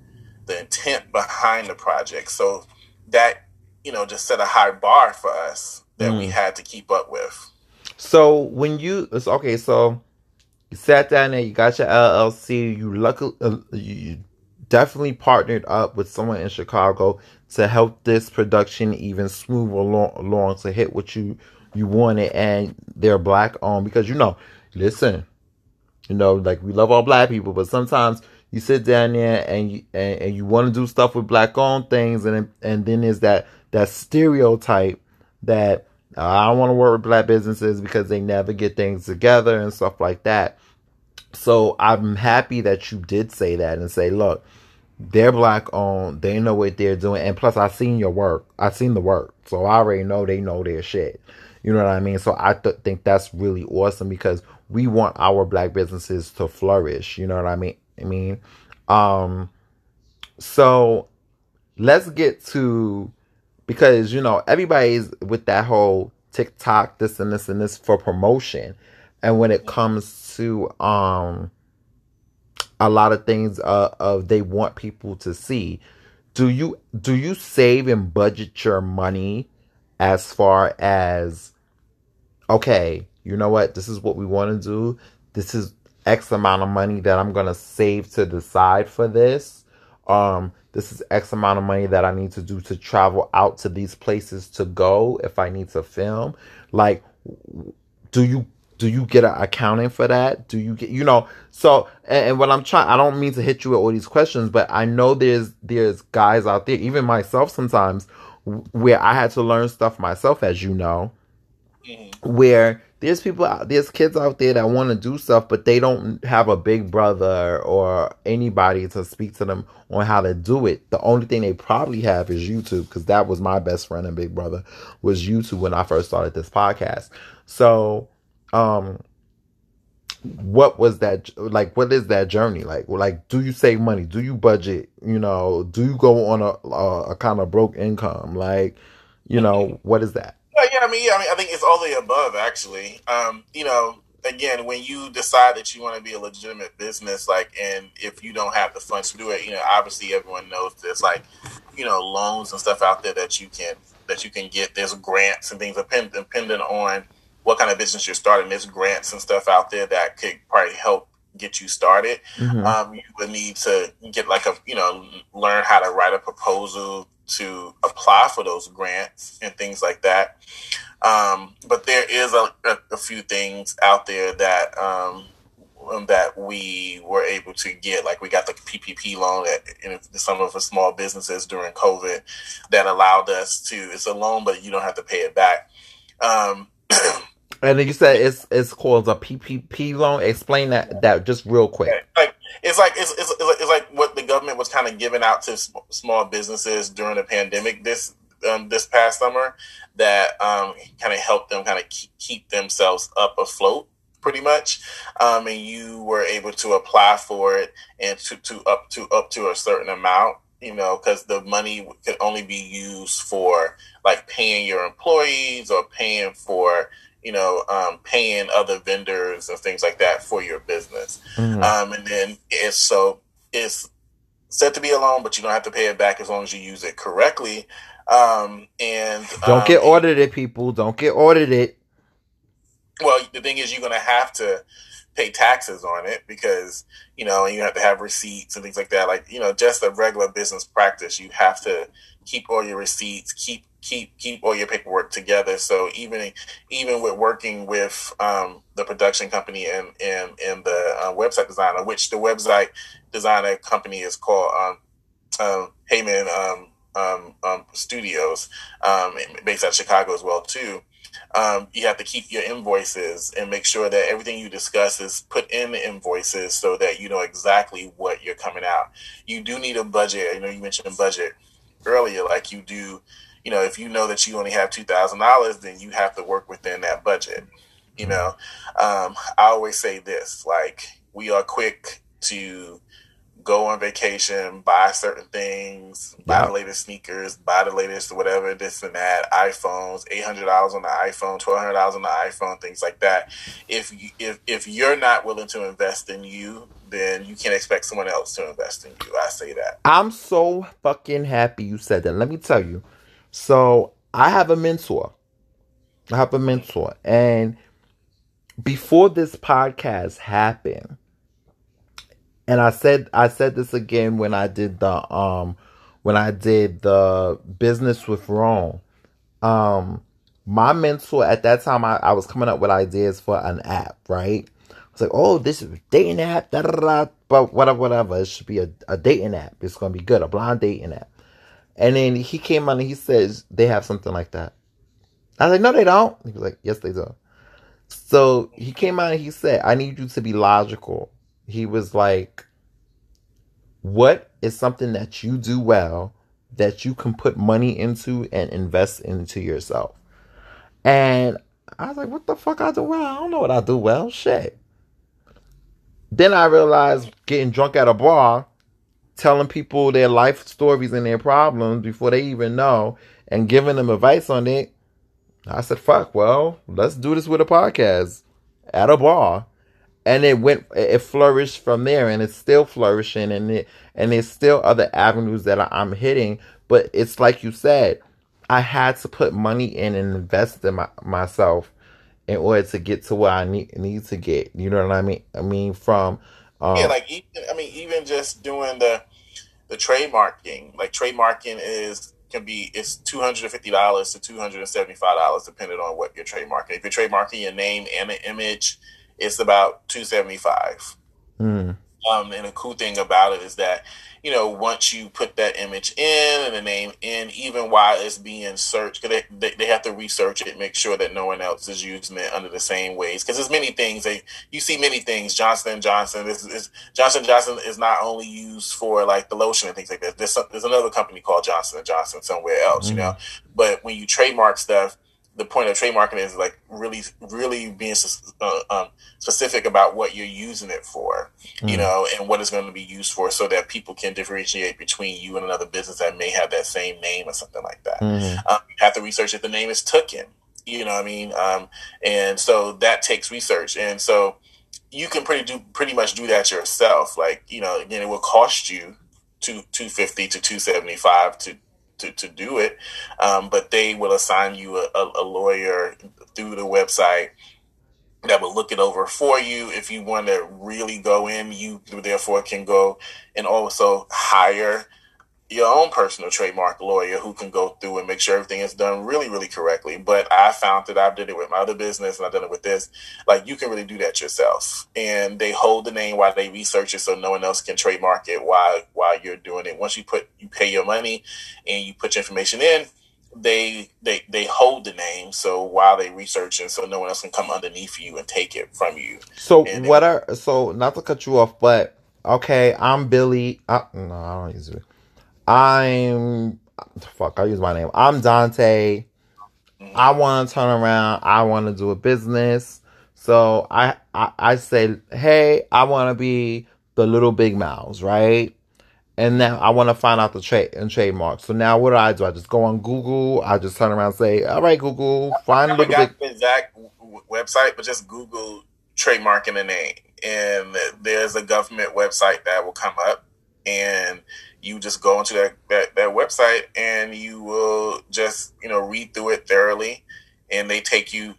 Speaker 2: the intent behind the project. So that you know just set a high bar for us that mm. we had to keep up with.
Speaker 1: So when you it's okay so you sat down there, you got your LLC, you luckily, uh, you definitely partnered up with someone in Chicago to help this production even smooth along, along to hit what you you wanted, and they're black owned because you know, listen, you know, like we love all black people, but sometimes you sit down there and you and, and you want to do stuff with black owned things, and and then there's that that stereotype that ah, I don't want to work with black businesses because they never get things together and stuff like that. So I'm happy that you did say that and say, look, they're black owned. They know what they're doing. And plus, I seen your work. I seen the work. So I already know they know their shit. You know what I mean? So I th- think that's really awesome because we want our black businesses to flourish. You know what I mean? I mean, um, so let's get to because you know everybody's with that whole TikTok, this and this and this for promotion, and when it comes to um a lot of things uh, of they want people to see, do you do you save and budget your money as far as okay, you know what, this is what we want to do. This is X amount of money that I'm gonna save to decide for this. Um, this is X amount of money that I need to do to travel out to these places to go if I need to film. Like, do you do you get an accounting for that? Do you get you know? So and, and what I'm trying, I don't mean to hit you with all these questions, but I know there's there's guys out there, even myself sometimes, where I had to learn stuff myself, as you know, mm-hmm. where there's people out there's kids out there that want to do stuff but they don't have a big brother or anybody to speak to them on how to do it the only thing they probably have is youtube because that was my best friend and big brother was youtube when i first started this podcast so um what was that like what is that journey? Like like do you save money? Do you budget? You know do you go on a, a, a kind of broke income? Like you know what is that?
Speaker 2: Well, yeah, I mean, yeah, I mean, I think it's all the above, actually. Um, you know, again, when you decide that you want to be a legitimate business, like, and if you don't have the funds to do it, you know, obviously everyone knows there's like, you know, loans and stuff out there that you can that you can get. There's grants and things depending on what kind of business you're starting. There's grants and stuff out there that could probably help get you started. Mm-hmm. Um, you would need to get like a, you know, learn how to write a proposal to apply for those grants and things like that. Um, but there is a, a, a, few things out there that um, that we were able to get. Like we got the PPP loan at some of the small businesses during COVID that allowed us to. It's a loan, but you don't have to pay it back. Um,
Speaker 1: and you said it's it's called a PPP loan. Explain that that just real quick.
Speaker 2: Like it's like it's, it's, it's like what the government was kind of giving out to small businesses during the pandemic this um, this past summer that um, kind of helped them kind of keep themselves up afloat pretty much um, and you were able to apply for it and to, to up to up to a certain amount you know because the money could only be used for like paying your employees or paying for you know, um, paying other vendors and things like that for your business.
Speaker 1: Mhm.
Speaker 2: Um, and then it's so it's set to be a loan, but you don't have to pay it back as long as you use it correctly. Um, and
Speaker 1: Don't
Speaker 2: um,
Speaker 1: get audited, people. Don't get audited.
Speaker 2: well, the thing is, you're going to have to pay taxes on it because you know you have to have receipts and things like that. Like you know, just a regular business practice, you have to keep all your receipts, keep keep keep all your paperwork together. So even even with working with um, the production company and and and the uh, website designer, which the website designer company is called um, um, Heyman um, um, um, Studios, um, based out of Chicago as well too you have to keep your invoices and make sure that everything you discuss is put in the invoices so that you know exactly what you're coming out. You do need a budget. I know you mentioned budget earlier, like you do. You know, if you know that you only have two thousand dollars, then you have to work within that budget. You know, um, I always say this: like we are quick to go on vacation, buy certain things, buy
Speaker 1: Yeah.
Speaker 2: the latest sneakers, buy the latest whatever, this and that, iPhones, eight hundred dollars on the iPhone, twelve hundred dollars on the iPhone, things like that. If you, if if you're not willing to invest in you, then you can't expect someone else to invest in you. I say that.
Speaker 1: I'm so fucking happy you said that. Let me tell you. So I have a mentor. I have a mentor. And before this podcast happened, and I said I said this again when I did the um when I did the business with Rome. Um my mentor at that time I, I was coming up with ideas for an app, right? I was like, oh, this is a dating app, da da da but whatever, whatever. It should be a, a dating app. It's gonna be good, a blind dating app. And then he came on and he says they have something like that. I was like, no, they don't. He was like, yes, they do. So he came out and he said, I need you to be logical. He was like, what is something that you do well that you can put money into and invest into yourself? And I was like, what the fuck I do well? I don't know what I do well. Shit. Then I realized getting drunk at a bar, telling people their life stories and their problems before they even know, and giving them advice on it. I said, fuck, well, let's do this with a podcast at a bar. And it went, it flourished from there, and it's still flourishing, and it, and there's still other avenues that I'm hitting. But it's like you said, I had to put money in and invest in my, myself in order to get to where I need need to get. You know what I mean? I mean, from um,
Speaker 2: Yeah, like even, I mean, even just doing the the trademarking, like trademarking is can be it's two hundred and fifty dollars to two hundred and seventy five dollars, depending on what you're trademarking. If you're trademarking your name and an image, it's about two seventy five.
Speaker 1: mm,
Speaker 2: Um, and the cool thing about it is that, you know, once you put that image in and the name in, even while it's being searched, because they, they, have to research it, make sure that no one else is using it under the same ways. Because there's many things they you see many things. Johnson and Johnson this is Johnson Johnson is not only used for like the lotion and things like that. There's some, there's another company called Johnson and Johnson somewhere else, you mm-hmm. know. But when you trademark stuff, the point of trademarking is like really, really being uh, um, specific about what you're using it for, you
Speaker 1: Mm.
Speaker 2: know, and what it's going to be used for, so that people can differentiate between you and another business that may have that same name or something like that.
Speaker 1: mhm.
Speaker 2: Um, you have to research if the name is Tooken, you know what I mean, um, and so that takes research, and so you can pretty do pretty much do that yourself. Like you know, again, it will cost you two two fifty to two seventy five to to, to do it, um, but they will assign you a, a, a lawyer through the website that will look it over for you. If you want to really go in, you therefore can go and also hire your own personal trademark lawyer who can go through and make sure everything is done really, really correctly. But I found that I've did it with my other business and I've done it with this. Like you can really do that yourself. And they hold the name while they research it so no one else can trademark it while while you're doing it. Once you put you pay your money and you put your information in, they they they hold the name so while they research it so no one else can come underneath you and take it from you.
Speaker 1: So
Speaker 2: And-
Speaker 1: what are so not to cut you off, but okay, I'm Billy. Uh, no, I don't use it. I'm fuck. I use my name. I'm Dante. I mm-hmm. want to turn around. I want to do a business. So I I, I say, hey, I want to be the little big mouths, right? And now I want to find out the trade and trademark. So now what do I do? I just go on Google. I just turn around and say, all right, Google, find
Speaker 2: I
Speaker 1: little
Speaker 2: forgot
Speaker 1: big.
Speaker 2: the exact website, but just Google trademarking a name, and there's a government website that will come up, and you just go into that, that, that website and you will just you know read through it thoroughly, and they take you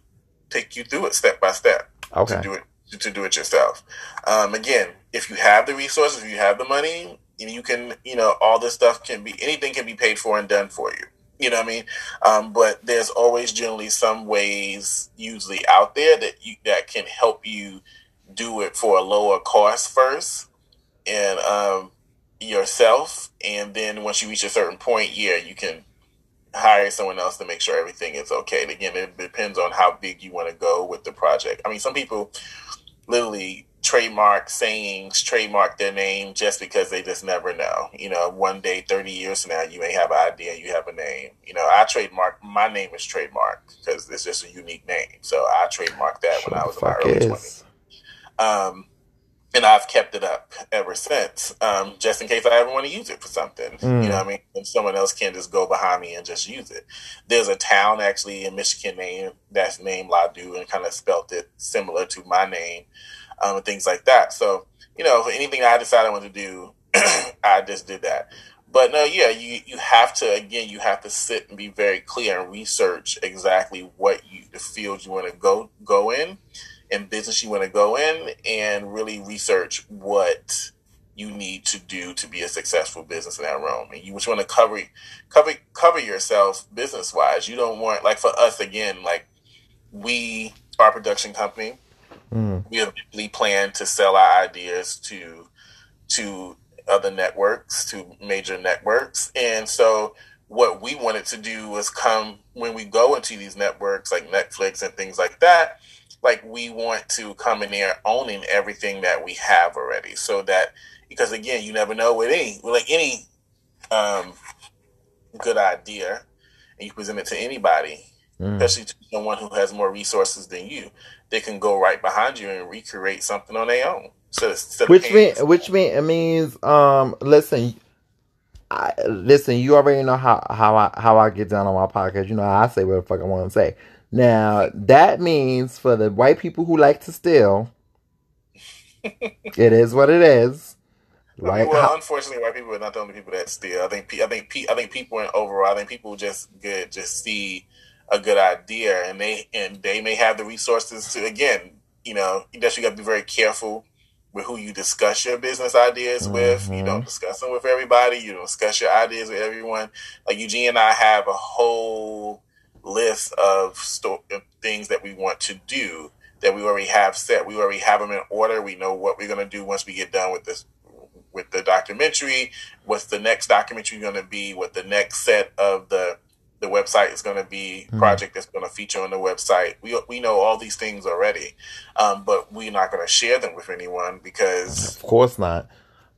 Speaker 2: take you through it step by step
Speaker 1: okay.
Speaker 2: to do it to do it yourself. Um, again, if you have the resources, if you have the money, you can you know all this stuff can be anything can be paid for and done for you. You know what I mean? Um, but there's always generally some ways, usually out there, that you that can help you do it for a lower cost first, and um, yourself, and then once you reach a certain point, yeah, you can hire someone else to make sure everything is okay. And again, it depends on how big you want to go with the project. I mean, some people literally trademark sayings, trademark their name just because they just never know. You know, one day, 30 years from now, you may have an idea, you have a name. You know, I trademark, my name is trademark because it's just a unique name. So I trademarked that sure when I was in my early is. 20s. Um, and I've kept it up ever since, um, just in case I ever want to use it for something. Mm. You know what I mean? And someone else can just go behind me and just use it. There's a town actually in Michigan name that's named Ladue and kind of spelt it similar to my name um, and things like that. So, you know, for anything I decided I want to do, I just did that. But no, yeah, you, you have to, again, you have to sit and be very clear and research exactly what you, the field you want to go, go in and business you want to go in and really research what you need to do to be a successful business in that realm. And you just want to cover cover cover yourself business wise. You don't want like for us again, like we our production company, mm. we eventually plan to sell our ideas to to other networks, to major networks. And so what we wanted to do was come when we go into these networks like Netflix and things like that like we want to come in there owning everything that we have already so that because again you never know with any with like any um, good idea and you present it to anybody mm. especially to someone who has more resources than you they can go right behind you and recreate something on their own so
Speaker 1: which mean which mean it means um listen I, listen, you already know how, how I how I get down on my podcast. You know I say what the fuck I want to say. Now, that means for the white people who like to steal, it is what it is.
Speaker 2: Right? Well, unfortunately, white people are not the only people that steal. I think I think I think people in overall, I think people just good just see a good idea, and they and they may have the resources to again, you know, that you got to be very careful with who you discuss your business ideas mm-hmm. with. You don't discuss them with everybody. You don't discuss your ideas with everyone. Like Eugene and I have a whole list of sto- things that we want to do that we already have set. We already have them in order. We know what we're going to do once we get done with this with the documentary. What's the next documentary going to be? What the next set of the the website is going to be mm-hmm. project that's going to feature on the website. We we know all these things already, um, but we're not going to share them with anyone because
Speaker 1: of course not.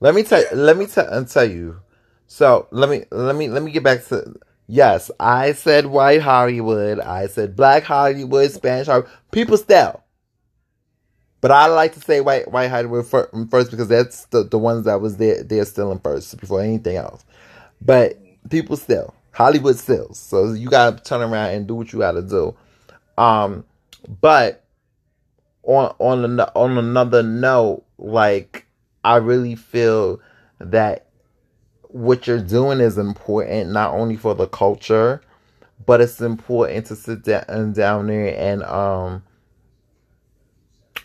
Speaker 1: Let me tell. Yeah. Let me tell. and tell you. So let me let me let me get back to Yes, I said white Hollywood. I said black Hollywood, Spanish Hollywood. People still. But I like to say white white Hollywood first because that's the, the ones that was there they're still in first before anything else. But people still. Hollywood still. So you gotta turn around and do what you gotta do. Um but on on on another note, like I really feel that what you're doing is important not only for the culture, but it's important to sit down, down there and um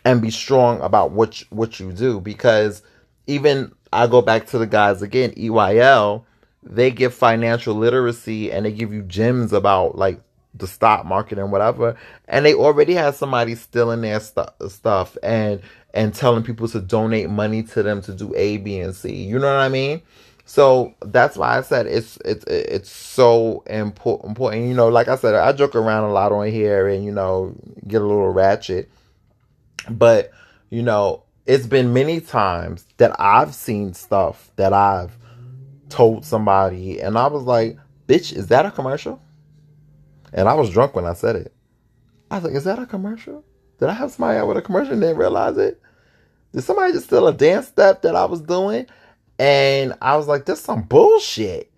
Speaker 1: and be strong about what you, what you do because even I go back to the guys again, EYL, they give financial literacy and they give you gems about like the stock market and whatever, and they already have somebody stealing their st- stuff and and telling people to donate money to them to do A, B, and C. You know what I mean? So that's why I said it's it's it's so important. You know. Like I said, I joke around a lot on here, and you know, get a little ratchet. But you know, it's been many times that I've seen stuff that I've told somebody, and I was like, "Bitch, is that a commercial?" And I was drunk when I said it. I was like, "Is that a commercial? Did I have somebody out with a commercial and didn't realize it? Did somebody just steal a dance step that I was doing?" And I was like, "This is some bullshit."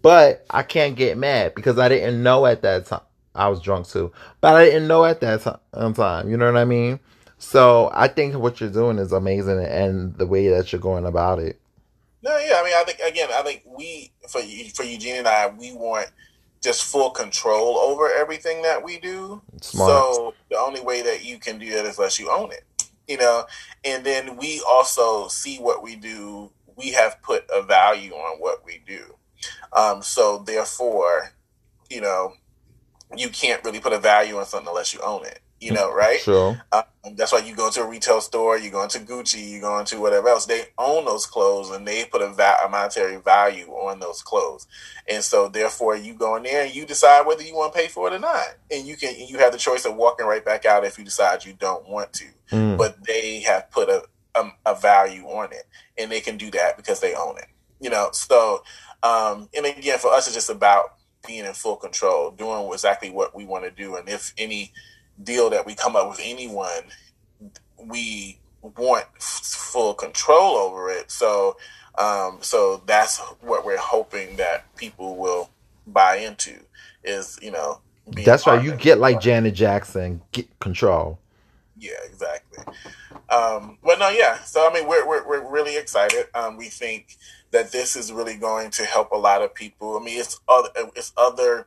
Speaker 1: But I can't get mad because I didn't know at that time. I was drunk too, but I didn't know at that um, time. You know what I mean? So I think what you're doing is amazing, and the way that you're going about it.
Speaker 2: No, yeah, I mean, I think again, I think we for for Eugene and I, we want just full control over everything that we do. Smart. So the only way that you can do that is let you own it, you know. And then we also see what we do. We have put a value on what we do. Um, so therefore, you know, you can't really put a value on something unless you own it you know, right?
Speaker 1: Sure.
Speaker 2: Um, that's why you go to a retail store, you go into Gucci, you go into whatever else. They own those clothes and they put a, va- a monetary value on those clothes, and so therefore you go in there and you decide whether you want to pay for it or not, and you can you have the choice of walking right back out if you decide you don't want to. Mm. But they have put a, a, a value on it, and they can do that because they own it. You know, so um, and again, for us, it's just about being in full control, doing exactly what we want to do, and if any deal that we come up with anyone, we want full control over it. So, um, so that's what we're hoping that people will buy into is you know.
Speaker 1: That's right. You get like Janet Jackson, get control.
Speaker 2: Yeah, exactly. Um, but no, yeah. So I mean, we're we're, we're really excited. Um, we think that this is really going to help a lot of people. I mean, it's other it's other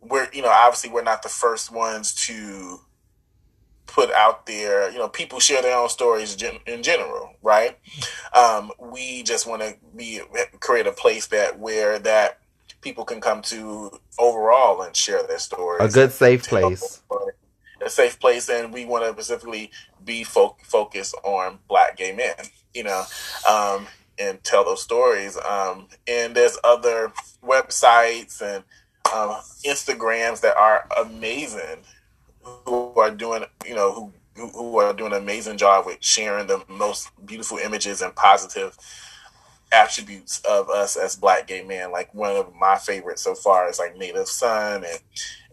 Speaker 2: we're you know obviously we're not the first ones to put out there you know people share their own stories in general right um, we just want to be create a place that where that people can come to overall and share their stories
Speaker 1: a good safe place
Speaker 2: a safe place and we want to specifically be fo- focused on black gay men you know um, and tell those stories. Um, and there's other websites and um, Instagrams that are amazing, who are doing, you know, who who are doing an amazing job with sharing the most beautiful images and positive attributes of us as black gay men. Like one of my favorites so far is like Native Son and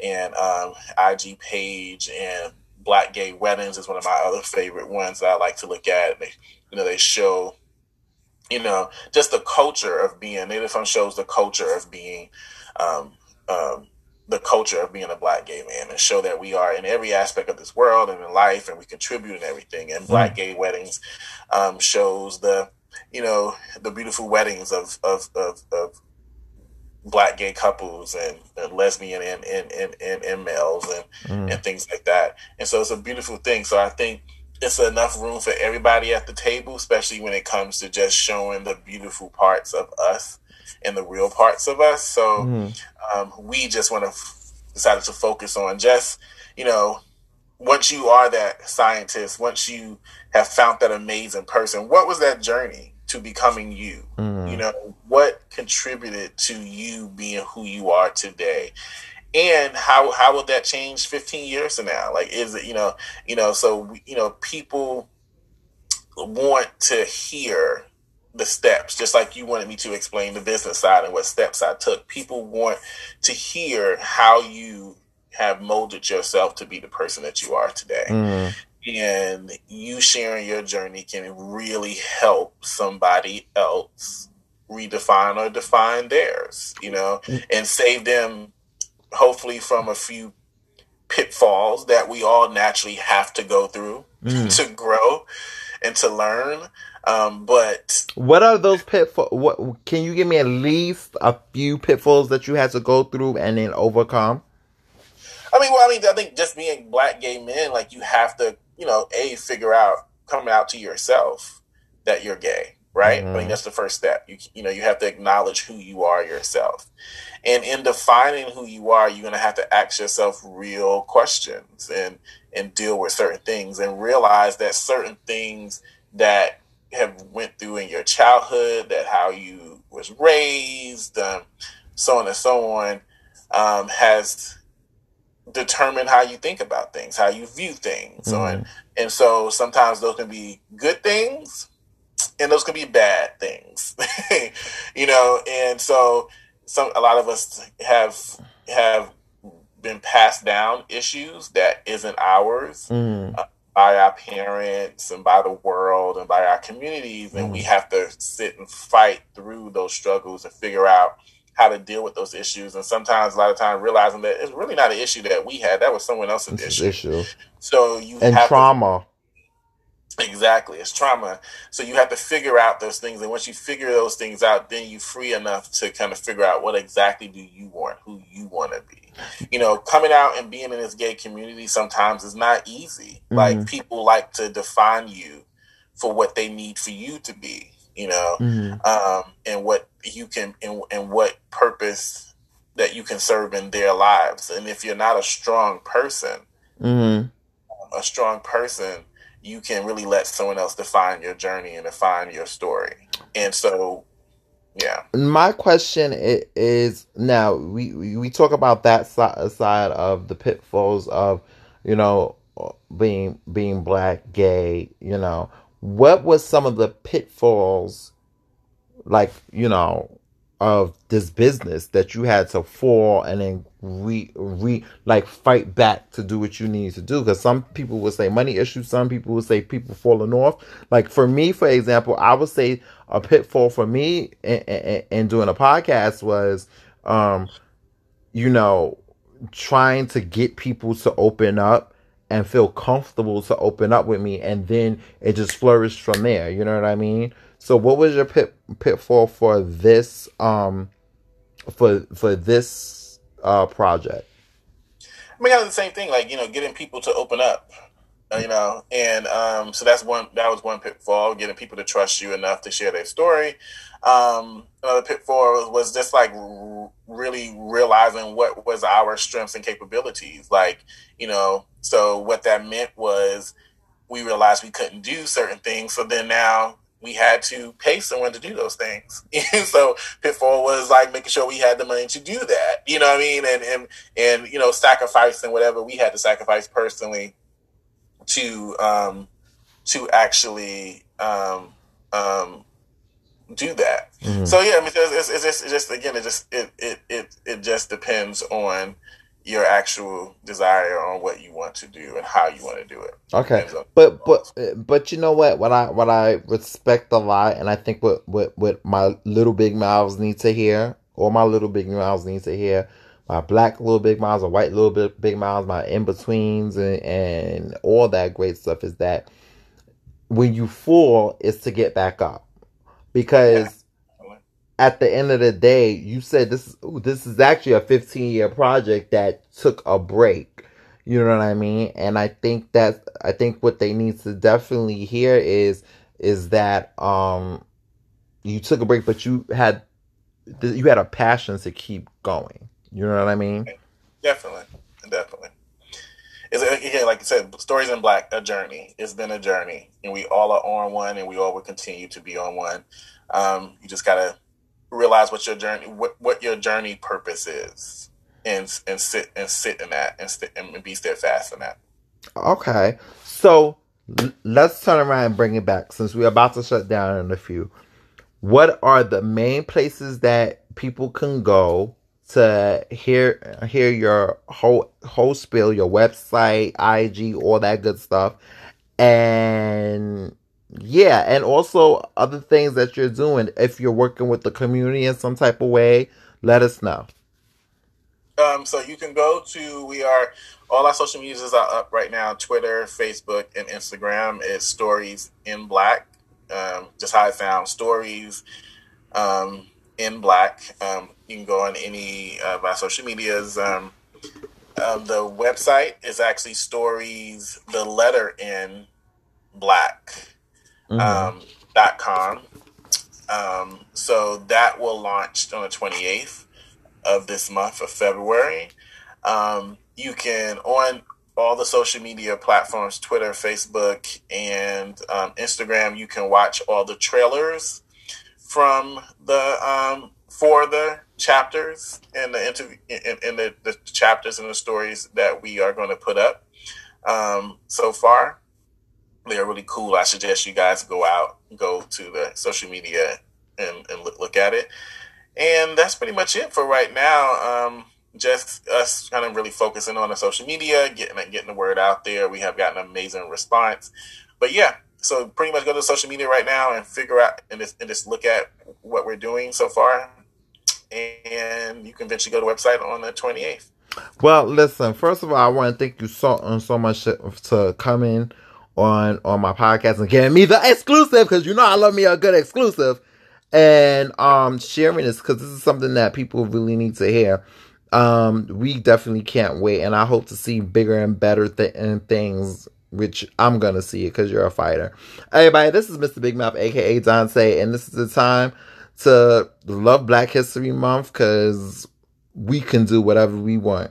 Speaker 2: and um, IG page and Black Gay Weddings is one of my other favorite ones that I like to look at. They, you know, they show, you know, just the culture of being Native Son shows the culture of being um, um, the culture of being a black gay man and show that we are in every aspect of this world and in life and we contribute in everything. And Black mm. Gay Weddings um, shows the, you know, the beautiful weddings of, of, of, of black gay couples and, and lesbian and, and, and, and, and males and, mm. and things like that. And so it's a beautiful thing. So I think it's enough room for everybody at the table, especially when it comes to just showing the beautiful parts of us and the real parts of us. So mm-hmm. um, we just want to f- decided to focus on just you know once you are that scientist, once you have found that amazing person, what was that journey to becoming you? Mm-hmm. You know, what contributed to you being who you are today? And how how will that change 15 years from now? Like is it, you know, you know, so you know, people want to hear the steps, just like you wanted me to explain the business side and what steps I took. People want to hear how you have molded yourself to be the person that you are today. Mm. And you sharing your journey can really help somebody else redefine or define theirs, you know, mm. and save them hopefully from a few pitfalls that we all naturally have to go through mm. to grow and to learn. Um, but
Speaker 1: what are those pitfalls? What can you give me at least a few pitfalls that you had to go through and then overcome?
Speaker 2: I mean, well, I mean, I think just being black gay men, like you have to, you know, a figure out coming out to yourself that you're gay, right? Mm-hmm. I mean, mm-hmm. that's the first step. You you know, you have to acknowledge who you are yourself, and in defining who you are, you're gonna have to ask yourself real questions and and deal with certain things and realize that certain things that have went through in your childhood, that how you was raised, um, so on and so on, um, has determined how you think about things, how you view things. Mm-hmm. And, and so sometimes those can be good things and those can be bad things. you know, and so some a lot of us have have been passed down issues that isn't ours. Mm. Uh, by our parents and by the world and by our communities. And we mm. have to sit and fight through those struggles and figure out how to deal with those issues, and sometimes a lot of time realizing that it's really not an issue that we had; that was someone else's issue.
Speaker 1: issue.
Speaker 2: So you
Speaker 1: And
Speaker 2: have to-
Speaker 1: trauma.
Speaker 2: Exactly. It's trauma. So you have to figure out those things. And once you figure those things out, then you free enough to kind of figure out what exactly do you want, who you want to be. You know, coming out and being in this gay community sometimes is not easy. Like mm-hmm. people like to define you for what they need for you to be, you know,
Speaker 1: Mhm.
Speaker 2: um, and what you can and, and what purpose that you can serve in their lives. And if you're not a strong person,
Speaker 1: Mhm.
Speaker 2: a strong person, you can really let someone else define your journey and define your story. And so, yeah,
Speaker 1: my question is now we we we talk about that side of the pitfalls of you know being being black gay you know what was some of the pitfalls like you know of this business that you had to fall and then re re like fight back to do what you need to do? Because some people would say money issues some people would say people falling off. Like for me for example i would say a pitfall for me in, in, in doing a podcast was um you know trying to get people to open up and feel comfortable to open up with me and then it just flourished from there you know what i mean? So what was your pit pitfall for this um for for this uh project?
Speaker 2: I mean, kind the same thing, like you know, getting people to open up, you know, and um, so that's one that was one pitfall, getting people to trust you enough to share their story. Um, another pitfall was just like r- really realizing what was our strengths and capabilities, like you know, so what that meant was we realized we couldn't do certain things, so then now we had to pay someone to do those things. And so pitfall was like making sure we had the money to do that. You know what I mean? And and and you know, sacrificing whatever we had to sacrifice personally to um to actually um um do that.
Speaker 1: Mhm.
Speaker 2: So yeah, I mean, it's, it's, just, it's just again, it just it, it it it just depends on your actual desire on what you want to do and how you want to do it.
Speaker 1: okay but but but you know what what i what i respect a lot and i think what what what my little big mouths need to hear or my little big mouths need to hear my black little big miles, or white little big, big mouths my in-betweens and, and all that great stuff is that when you fall is to get back up. Because at the end of the day you said this is ooh, this is actually a 15 year project that took a break. You know what i mean? And i think that i think what they need to definitely hear is is that um you took a break but you had you had a passion to keep going you know what i mean
Speaker 2: Definitely, definitely. It's again, like I said, stories in black, a journey. It's been a journey, and we all are on one, and we all will continue to be on one. Um, you just gotta realize what your journey, what, what your journey purpose is, and and sit and sit in that, and st- and be steadfast in that.
Speaker 1: Okay, so let's turn around and bring it back since we're about to shut down in a few. What are the main places that people can go to hear hear your whole whole spiel, your website, IG, all that good stuff, and yeah, and also other things that you're doing. If you're working with the community in some type of way, let us know.
Speaker 2: Um, so you can go to we are all our social medias are up right now. Twitter, Facebook, and Instagram is Stories in Black. Um, just how I found Stories um, in Black. Um, you can go on any of our social medias. Um, um, the website is actually Stories, the letter in Black
Speaker 1: Mhm.
Speaker 2: um, dot com. Um, so that will launch on the 28th of this month of February. Um, you can on all the social media platforms, Twitter, Facebook, and um, Instagram, you can watch all the trailers from the um, for the chapters in the interview and, and the, the chapters and the stories that we are going to put up um, so far they are really cool. I suggest you guys go out, go to the social media and, and look, at it. And that's pretty much it for right now. Um, just us kind of really focusing on the social media, getting getting the word out there. We have gotten an amazing response. But yeah, so pretty much go to social media right now and figure out and just, and just look at what we're doing so far. And you can eventually go to the website on the 28th.
Speaker 1: Well, listen. First of all, I want to thank you so um, so much to, coming on on my podcast and giving me the exclusive because you know I love me a good exclusive and um sharing this because this is something that people really need to hear. Um, we definitely can't wait, and I hope to see bigger and better th- things. Which I'm gonna see it because you're a fighter. Everybody, this is Mr. Big Mouth, aka Dante, and this is the time to love Black History Month because we can do whatever we want.